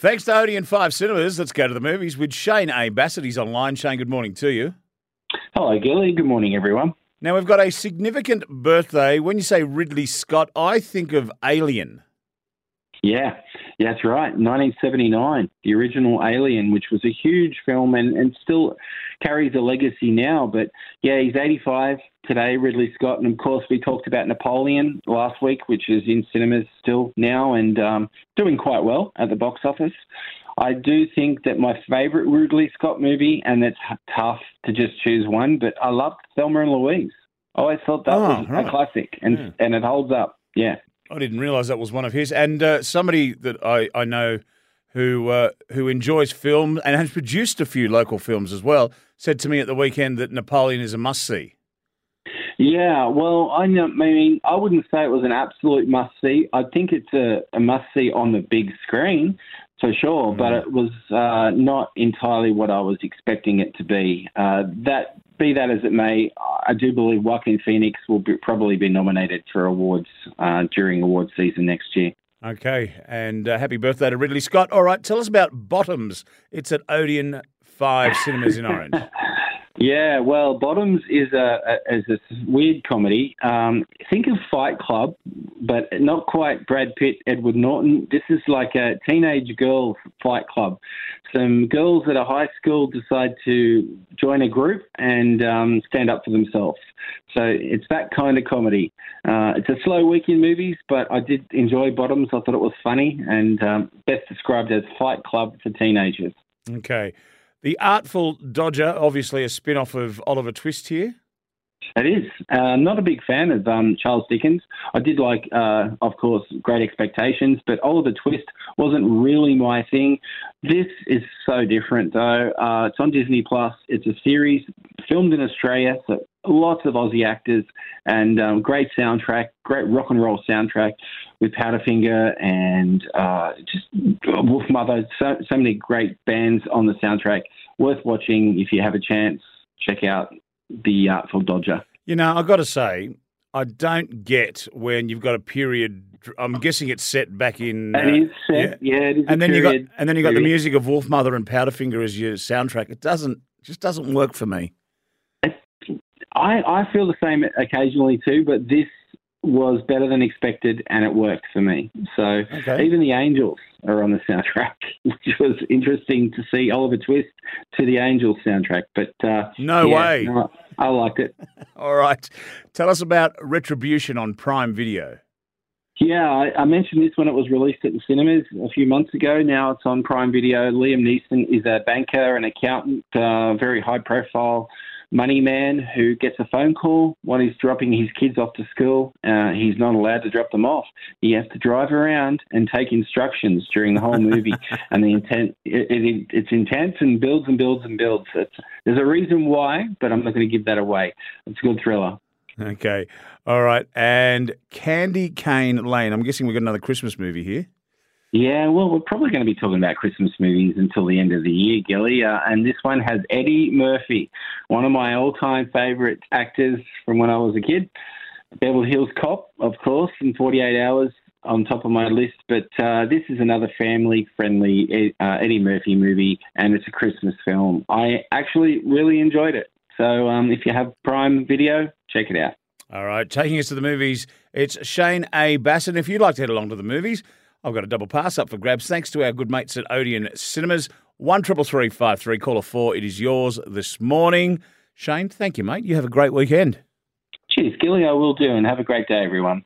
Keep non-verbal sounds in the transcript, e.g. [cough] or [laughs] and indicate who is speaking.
Speaker 1: Thanks to Odeon 5 Cinemas. Let's go to the movies with Shane A. Bassett. He's online. Shane, good morning to you.
Speaker 2: Hello, Gilly. Good morning, everyone.
Speaker 1: Now, we've got a significant birthday. When you say Ridley Scott, I think of Alien.
Speaker 2: Yeah, yeah, that's right. 1979, the original Alien, which was a huge film and, and still carries a legacy now. But yeah, he's 85 today, Ridley Scott. And of course, we talked about Napoleon last week, which is in cinemas still now and um, doing quite well at the box office. I do think that my favourite Ridley Scott movie, and it's tough to just choose one, but I loved Thelma and Louise. I always thought that
Speaker 1: Oh,
Speaker 2: was
Speaker 1: right.
Speaker 2: a classic, and
Speaker 1: Yeah.
Speaker 2: and it holds up. Yeah.
Speaker 1: I didn't realise that was one of his. And uh, somebody that I, I know who uh, who enjoys film and has produced a few local films as well said to me at the weekend that Napoleon is a must see.
Speaker 2: Yeah, well, I know, I mean, I wouldn't say it was an absolute must see. I think it's a, a must see on the big screen for sure, but it was uh, not entirely what I was expecting it to be. Uh, that be that as it may, I do believe Joaquin Phoenix will be, probably be nominated for awards uh, during awards season next year.
Speaker 1: Okay, and uh, happy birthday to Ridley Scott. All right, tell us about Bottoms. It's at Odeon 5 Cinemas in Orange. [laughs]
Speaker 2: Yeah, well, Bottoms is a, a is a weird comedy. Um, think of Fight Club, but not quite Brad Pitt, Edward Norton. This is like a teenage girl Fight Club. Some girls at a high school decide to join a group and um, stand up for themselves. So it's that kind of comedy. Uh, it's a slow week in movies, but I did enjoy Bottoms. I thought it was funny and um, best described as Fight Club for teenagers.
Speaker 1: Okay. The Artful Dodger, obviously a spin off of Oliver Twist here.
Speaker 2: It is. Uh, not a big fan of um, Charles Dickens. I did like, uh, of course, Great Expectations, but Oliver Twist wasn't really my thing. This is so different, though. Uh, it's on Disney Plus. It's a series filmed in Australia, so lots of Aussie actors and um, great soundtrack, great rock and roll soundtrack with Powderfinger and uh, just Wolfmother. So, so many great bands on the soundtrack. Worth watching if you have a chance. Check out the Artful Dodger.
Speaker 1: You know, I've got to say, I don't get when you've got a period. I'm guessing it's set back in.
Speaker 2: It
Speaker 1: uh,
Speaker 2: is set. Yeah, it is.
Speaker 1: and then you got and then you got the music of Wolfmother and Powderfinger as your soundtrack. It doesn't just doesn't work for me.
Speaker 2: I, I feel the same occasionally too, but this was better than expected and it worked for me. So
Speaker 1: Okay.
Speaker 2: even the Angels are on the soundtrack, [laughs] which was interesting to see Oliver Twist to the Angels soundtrack. But uh,
Speaker 1: No
Speaker 2: yeah,
Speaker 1: way.
Speaker 2: no, I liked it. [laughs]
Speaker 1: All right, tell us about Retribution on Prime Video.
Speaker 2: Yeah, I, I mentioned this when it was released at the cinemas a few months ago. Now it's on Prime Video. Liam Neeson is a banker, an accountant, uh, very high profile money man who gets a phone call while he's dropping his kids off to school. Uh, he's not allowed to drop them off. He has to drive around and take instructions during the whole movie. [laughs] and the intent, it, it, it's intense and builds and builds and builds. It's, there's a reason why, but I'm not going to give that away. It's a good thriller.
Speaker 1: Okay, all right, and Candy Cane Lane. I'm guessing we've got another Christmas movie here.
Speaker 2: Yeah, well, we're probably going to be talking about Christmas movies until the end of the year, Gilly. Uh, and this one has Eddie Murphy, one of my all-time favourite actors from when I was a kid. Beverly Hills Cop, of course, and 48 Hours on top of my list. But uh, this is another family-friendly uh, Eddie Murphy movie, and it's a Christmas film. I actually really enjoyed it. So um, if you have Prime Video, check it out.
Speaker 1: All right, taking us to the movies, it's Shane A. Bassett. If you'd like to head along to the movies, I've got a double pass up for grabs. Thanks to our good mates at Odeon Cinemas. One triple three five three. Call a four. It is yours this morning. Shane, thank you, mate. You have a great weekend.
Speaker 2: Cheers, Gilly. I will do, and have a great day, everyone.